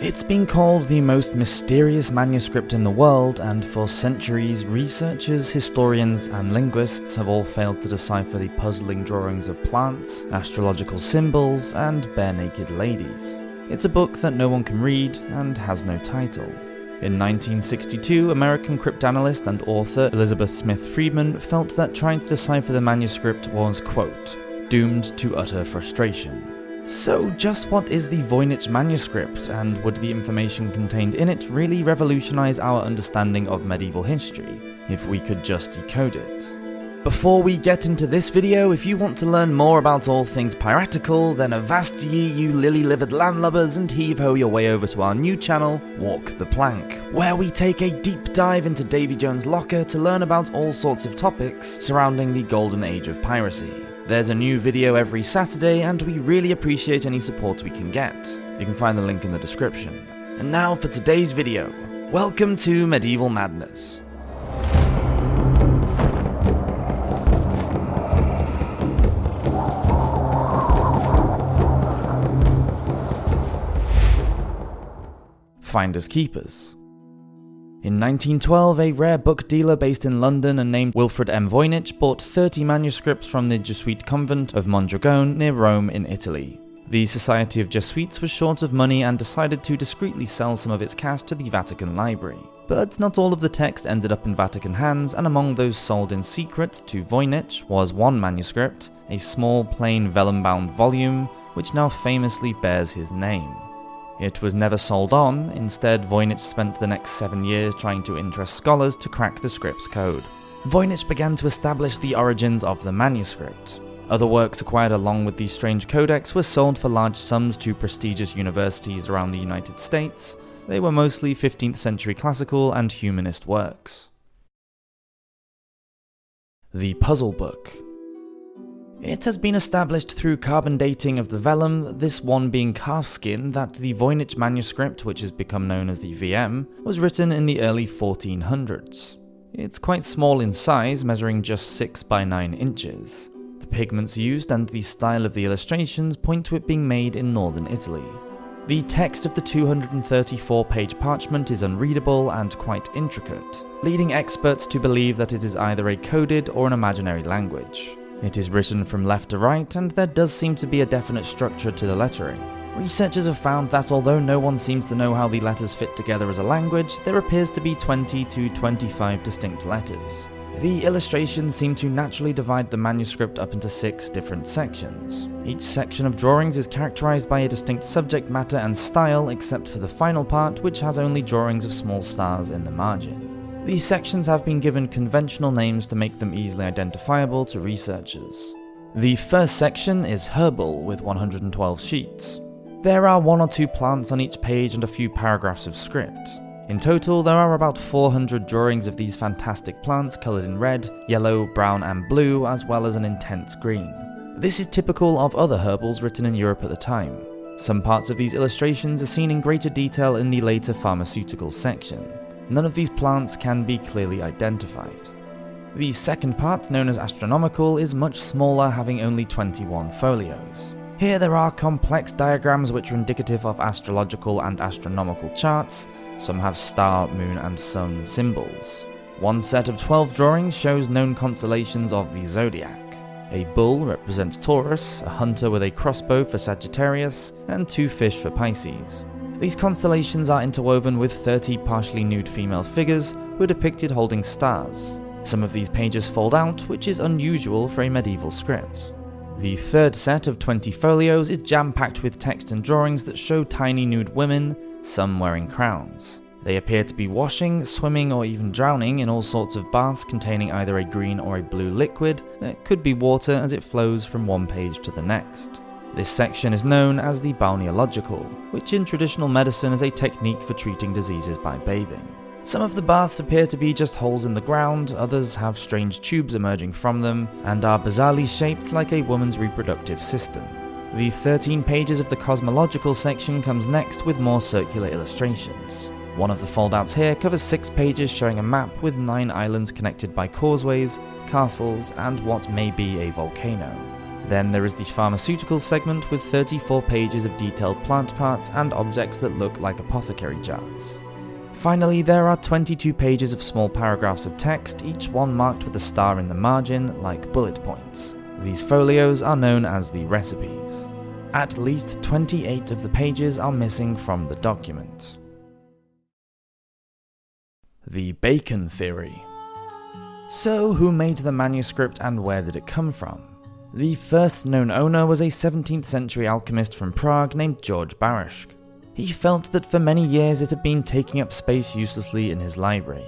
It's been called the most mysterious manuscript in the world, and for centuries, researchers, historians, and linguists have all failed to decipher the puzzling drawings of plants, astrological symbols, and bare naked ladies. It's a book that no one can read and has no title. In 1962, American cryptanalyst and author Elizabeth Smith Friedman felt that trying to decipher the manuscript was, quote, doomed to utter frustration. So, just what is the Voynich manuscript, and would the information contained in it really revolutionize our understanding of medieval history, if we could just decode it? Before we get into this video, if you want to learn more about all things piratical, then avast ye you lily-livered landlubbers and heave-ho your way over to our new channel, Walk the Plank, where we take a deep dive into Davy Jones' locker to learn about all sorts of topics surrounding the golden age of piracy. There's a new video every Saturday, and we really appreciate any support we can get. You can find the link in the description. And now for today's video. Welcome to Medieval Madness. Finders Keepers. In 1912, a rare book dealer based in London and named Wilfrid M. Voynich bought 30 manuscripts from the Jesuit convent of Mondragone near Rome in Italy. The Society of Jesuits was short of money and decided to discreetly sell some of its cache to the Vatican Library. But not all of the text ended up in Vatican hands, and among those sold in secret to Voynich was one manuscript, a small plain vellum bound volume, which now famously bears his name. It was never sold on, instead, Voynich spent the next seven years trying to interest scholars to crack the script's code. Voynich began to establish the origins of the manuscript. Other works acquired along with the strange codex were sold for large sums to prestigious universities around the United States. They were mostly 15th century classical and humanist works. The Puzzle Book it has been established through carbon dating of the vellum, this one being calfskin, that the Voynich manuscript, which has become known as the VM, was written in the early 1400s. It's quite small in size, measuring just 6 by 9 inches. The pigments used and the style of the illustrations point to it being made in northern Italy. The text of the 234 page parchment is unreadable and quite intricate, leading experts to believe that it is either a coded or an imaginary language. It is written from left to right, and there does seem to be a definite structure to the lettering. Researchers have found that although no one seems to know how the letters fit together as a language, there appears to be 20 to 25 distinct letters. The illustrations seem to naturally divide the manuscript up into six different sections. Each section of drawings is characterized by a distinct subject matter and style, except for the final part, which has only drawings of small stars in the margin. These sections have been given conventional names to make them easily identifiable to researchers. The first section is herbal with 112 sheets. There are one or two plants on each page and a few paragraphs of script. In total, there are about 400 drawings of these fantastic plants coloured in red, yellow, brown, and blue, as well as an intense green. This is typical of other herbals written in Europe at the time. Some parts of these illustrations are seen in greater detail in the later pharmaceutical section none of these plants can be clearly identified. The second part, known as astronomical, is much smaller, having only 21 folios. Here there are complex diagrams which are indicative of astrological and astronomical charts. Some have star, moon, and sun symbols. One set of 12 drawings shows known constellations of the zodiac. A bull represents Taurus, a hunter with a crossbow for Sagittarius, and two fish for Pisces. These constellations are interwoven with 30 partially nude female figures who are depicted holding stars. Some of these pages fold out, which is unusual for a medieval script. The third set of 20 folios is jam packed with text and drawings that show tiny nude women, some wearing crowns. They appear to be washing, swimming, or even drowning in all sorts of baths containing either a green or a blue liquid that could be water as it flows from one page to the next. This section is known as the balneological, which in traditional medicine is a technique for treating diseases by bathing. Some of the baths appear to be just holes in the ground, others have strange tubes emerging from them, and are bizarrely shaped like a woman's reproductive system. The 13 pages of the cosmological section comes next with more circular illustrations. One of the foldouts here covers six pages showing a map with nine islands connected by causeways, castles, and what may be a volcano. Then there is the pharmaceutical segment with 34 pages of detailed plant parts and objects that look like apothecary jars. Finally, there are 22 pages of small paragraphs of text, each one marked with a star in the margin, like bullet points. These folios are known as the recipes. At least 28 of the pages are missing from the document. The Bacon Theory. So, who made the manuscript and where did it come from? The first known owner was a 17th century alchemist from Prague named George Baresch. He felt that for many years it had been taking up space uselessly in his library.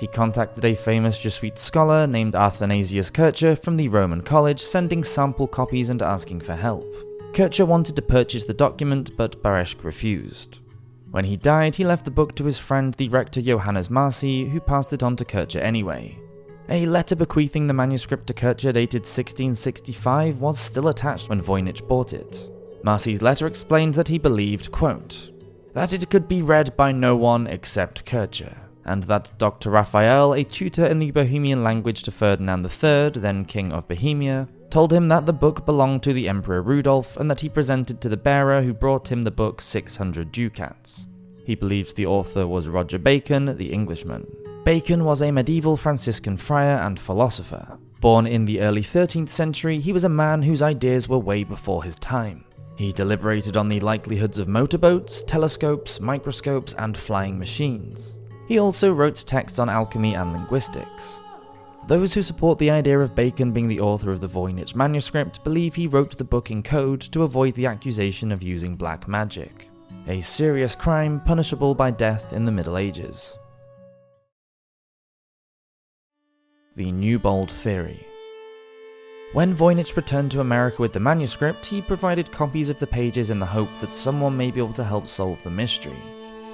He contacted a famous Jesuit scholar named Athanasius Kircher from the Roman College, sending sample copies and asking for help. Kircher wanted to purchase the document, but Baresch refused. When he died, he left the book to his friend, the rector Johannes Marci, who passed it on to Kircher anyway. A letter bequeathing the manuscript to Kircher dated 1665 was still attached when Voynich bought it. Marci's letter explained that he believed, quote, that it could be read by no one except Kircher, and that Dr. Raphael, a tutor in the Bohemian language to Ferdinand III, then King of Bohemia, told him that the book belonged to the Emperor Rudolf and that he presented to the bearer who brought him the book 600 ducats. He believed the author was Roger Bacon, the Englishman. Bacon was a medieval Franciscan friar and philosopher. Born in the early 13th century, he was a man whose ideas were way before his time. He deliberated on the likelihoods of motorboats, telescopes, microscopes, and flying machines. He also wrote texts on alchemy and linguistics. Those who support the idea of Bacon being the author of the Voynich manuscript believe he wrote the book in code to avoid the accusation of using black magic, a serious crime punishable by death in the Middle Ages. The Newbold Theory when Voynich returned to America with the manuscript, he provided copies of the pages in the hope that someone may be able to help solve the mystery.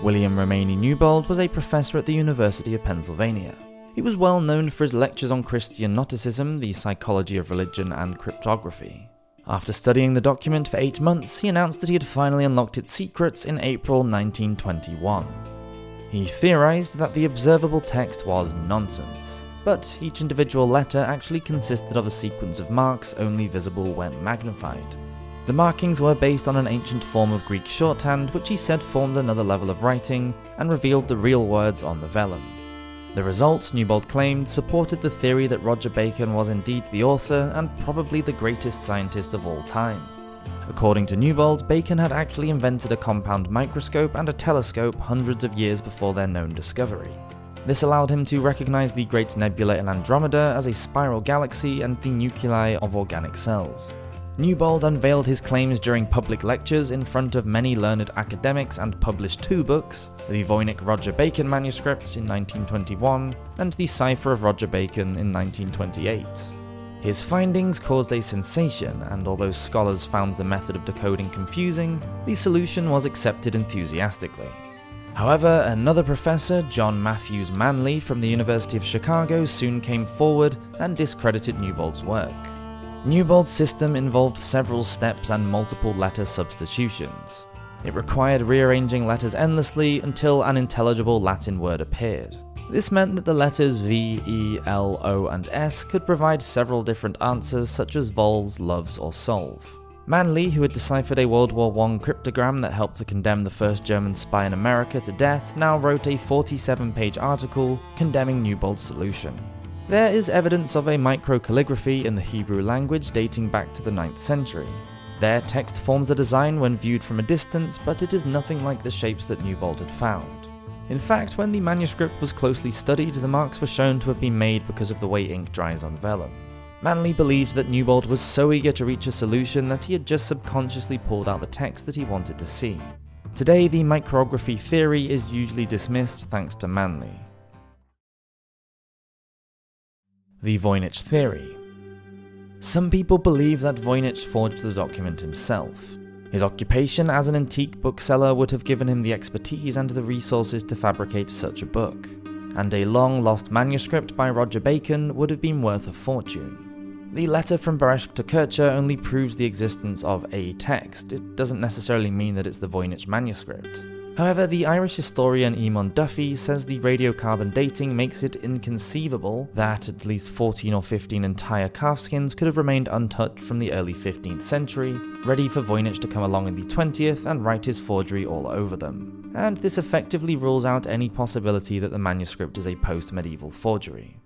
William Romaine Newbold was a professor at the University of Pennsylvania. He was well known for his lectures on Christian Gnosticism, the psychology of religion, and cryptography. After studying the document for eight months, he announced that he had finally unlocked its secrets in April 1921. He theorized that the observable text was nonsense but each individual letter actually consisted of a sequence of marks only visible when magnified. The markings were based on an ancient form of Greek shorthand, which he said formed another level of writing and revealed the real words on the vellum. The results, Newbold claimed, supported the theory that Roger Bacon was indeed the author and probably the greatest scientist of all time. According to Newbold, Bacon had actually invented a compound microscope and a telescope hundreds of years before their known discovery. This allowed him to recognize the Great Nebula in Andromeda as a spiral galaxy and the nuclei of organic cells. Newbold unveiled his claims during public lectures in front of many learned academics and published two books the Voynich Roger Bacon manuscripts in 1921 and the Cipher of Roger Bacon in 1928. His findings caused a sensation, and although scholars found the method of decoding confusing, the solution was accepted enthusiastically. However, another professor, John Matthews Manly from the University of Chicago, soon came forward and discredited Newbold's work. Newbold's system involved several steps and multiple letter substitutions. It required rearranging letters endlessly until an intelligible Latin word appeared. This meant that the letters V, E, L, O, and S could provide several different answers, such as vols, loves, or solve. Manly, who had deciphered a World War I cryptogram that helped to condemn the first German spy in America to death, now wrote a 47 page article condemning Newbold's solution. There is evidence of a microcalligraphy in the Hebrew language dating back to the 9th century. Their text forms a design when viewed from a distance, but it is nothing like the shapes that Newbold had found. In fact, when the manuscript was closely studied, the marks were shown to have been made because of the way ink dries on vellum. Manly believed that Newbold was so eager to reach a solution that he had just subconsciously pulled out the text that he wanted to see. Today, the micrography theory is usually dismissed thanks to Manly. The Voynich Theory Some people believe that Voynich forged the document himself. His occupation as an antique bookseller would have given him the expertise and the resources to fabricate such a book, and a long lost manuscript by Roger Bacon would have been worth a fortune. The letter from Baresch to Kircher only proves the existence of a text. It doesn't necessarily mean that it's the Voynich manuscript. However, the Irish historian Eamon Duffy says the radiocarbon dating makes it inconceivable that at least 14 or 15 entire calfskins could have remained untouched from the early 15th century, ready for Voynich to come along in the 20th and write his forgery all over them. And this effectively rules out any possibility that the manuscript is a post medieval forgery.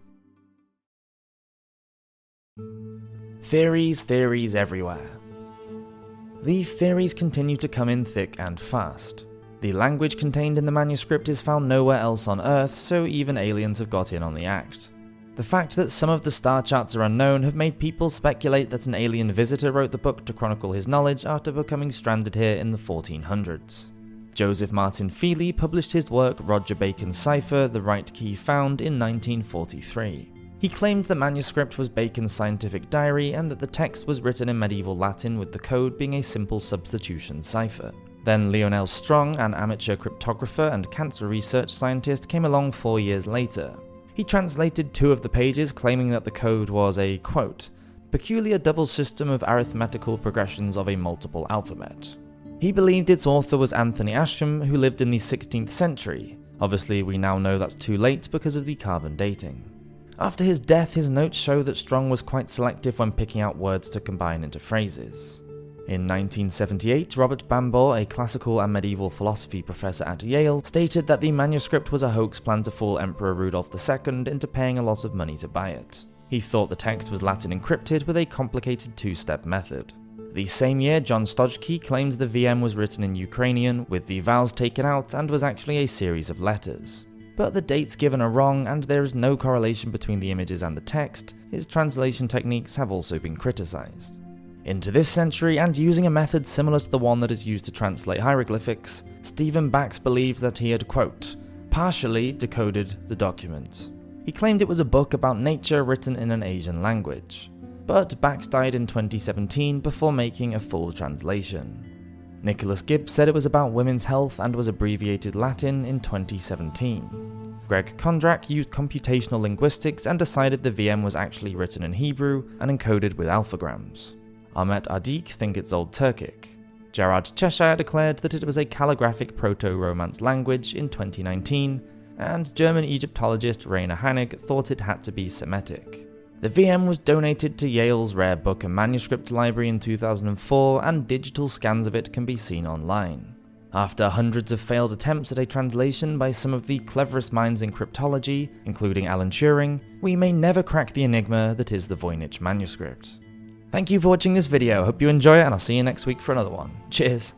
Theories, theories everywhere. The theories continue to come in thick and fast. The language contained in the manuscript is found nowhere else on Earth, so even aliens have got in on the act. The fact that some of the star charts are unknown have made people speculate that an alien visitor wrote the book to chronicle his knowledge after becoming stranded here in the 1400s. Joseph Martin Feely published his work Roger Bacon's Cipher, The Right Key Found in 1943. He claimed the manuscript was Bacon's scientific diary and that the text was written in medieval Latin with the code being a simple substitution cipher. Then Leonell Strong, an amateur cryptographer and cancer research scientist, came along four years later. He translated two of the pages, claiming that the code was a, quote, peculiar double system of arithmetical progressions of a multiple alphabet. He believed its author was Anthony Ascham, who lived in the 16th century. Obviously, we now know that's too late because of the carbon dating. After his death, his notes show that Strong was quite selective when picking out words to combine into phrases. In 1978, Robert Brumbaugh, a classical and medieval philosophy professor at Yale, stated that the manuscript was a hoax planned to fool Emperor Rudolf II into paying a lot of money to buy it. He thought the text was Latin encrypted with a complicated two step method. The same year, John Stojko claimed the VM was written in Ukrainian, with the vowels taken out, and was actually a series of letters. But the dates given are wrong, and there is no correlation between the images and the text. His translation techniques have also been criticized. Into this century, and using a method similar to the one that is used to translate hieroglyphics, Stephen Bax believed that he had, quote, partially decoded the document. He claimed it was a book about nature written in an Asian language, but Bax died in 2017 before making a full translation. Nicholas Gibbs said it was about women's health and was abbreviated Latin in 2017. Greg Kondrak used computational linguistics and decided the VM was actually written in Hebrew and encoded with alphagrams. Ahmet Adik think it's Old Turkic. Gerard Cheshire declared that it was a calligraphic proto-Romance language in 2019, and German Egyptologist Rainer Hannig thought it had to be Semitic. The VM was donated to Yale's Rare Book and Manuscript Library in 2004, and digital scans of it can be seen online. After hundreds of failed attempts at a translation by some of the cleverest minds in cryptology, including Alan Turing, we may never crack the enigma that is the Voynich manuscript. Thank you for watching this video, hope you enjoy it, and I'll see you next week for another one. Cheers!